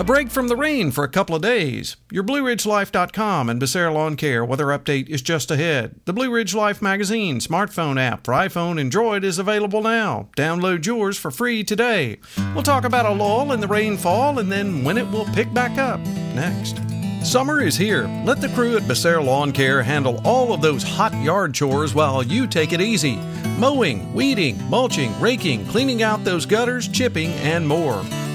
A break from the rain for a couple of days. Your BlueRidgeLife.com and Becerra Lawn Care weather update is just ahead. The Blue Ridge Life magazine smartphone app for iPhone and Droid is available now. Download yours for free today. We'll talk about a lull in the rainfall and then when it will pick back up next. Summer is here. Let the crew at Becerra Lawn Care handle all of those hot yard chores while you take it easy. Mowing, weeding, mulching, raking, cleaning out those gutters, chipping, and more.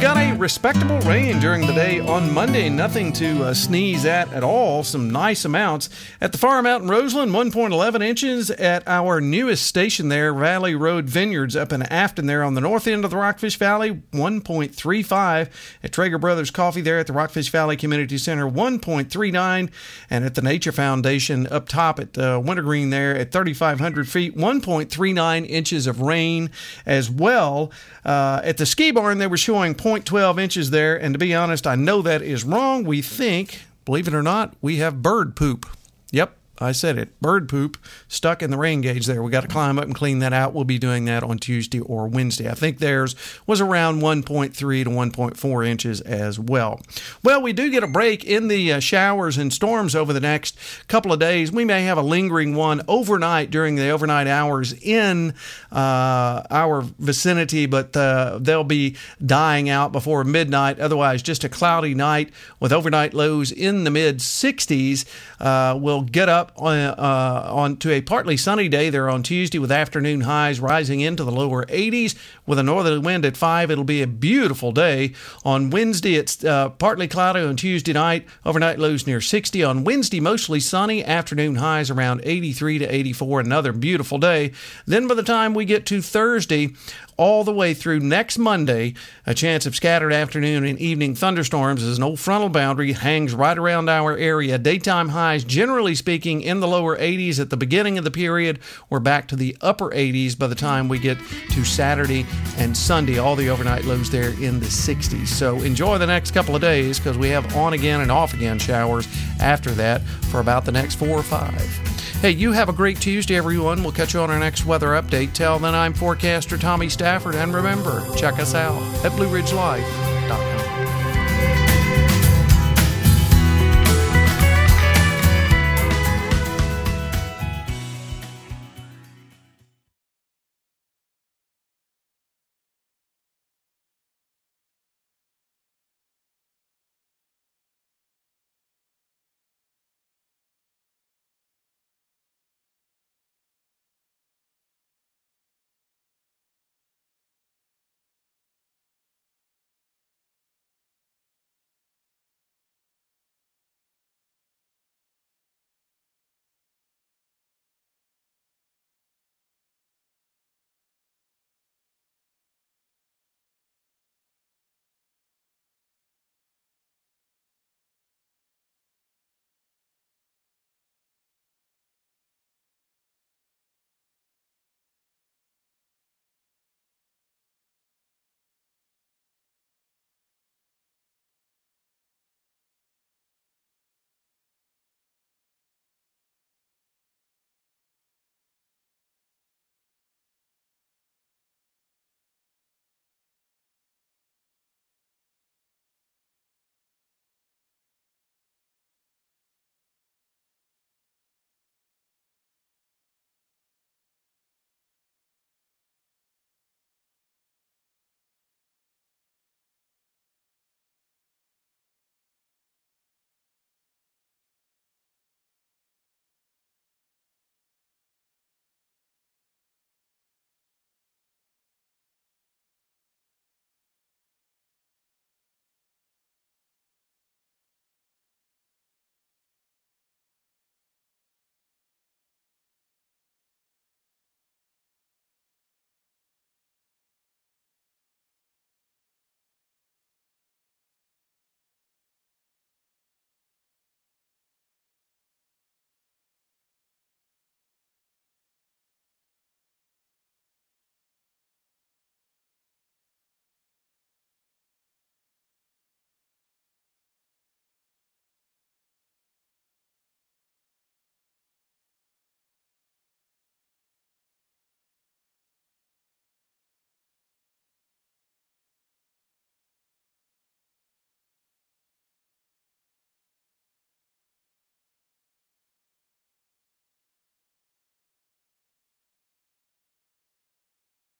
Got a respectable rain during the day on Monday. Nothing to uh, sneeze at at all. Some nice amounts. At the farm out in Roseland, 1.11 inches. At our newest station there, Valley Road Vineyards up in Afton there on the north end of the Rockfish Valley, 1.35. At Trager Brothers Coffee there at the Rockfish Valley Community Center, 1.39. And at the Nature Foundation up top at uh, Wintergreen there at 3,500 feet, 1.39 inches of rain as well. Uh, at the ski barn, they were showing 0.12 inches there, and to be honest, I know that is wrong. We think, believe it or not, we have bird poop. Yep, I said it. Bird poop stuck in the rain gauge there. We got to climb up and clean that out. We'll be doing that on Tuesday or Wednesday. I think theirs was around 1.3 to 1.4 inches as well. Well, we do get a break in the uh, showers and storms over the next couple of days. We may have a lingering one overnight during the overnight hours in uh, our vicinity, but uh, they'll be dying out before midnight. Otherwise, just a cloudy night with overnight lows in the mid 60s. Uh, we'll get up on, uh, on to a partly sunny day there on Tuesday with afternoon highs rising into the lower 80s with a northerly wind at 5. It'll be a beautiful day. On Wednesday, it's uh, partly cloudy on Tuesday night, overnight lows near 60. On Wednesday, mostly sunny, afternoon highs around 83 to 84. Another beautiful day. Then by the time we get to Thursday, all the way through next Monday. A chance of scattered afternoon and evening thunderstorms as an old frontal boundary hangs right around our area. Daytime highs, generally speaking, in the lower 80s at the beginning of the period. We're back to the upper 80s by the time we get to Saturday and Sunday. All the overnight lows there in the 60s. So enjoy the next couple of days because we have on again and off again showers after that for about the next four or five. Hey, you have a great Tuesday, everyone. We'll catch you on our next weather update. Till then, I'm forecaster Tommy Stafford, and remember, check us out at Blue Ridge Life.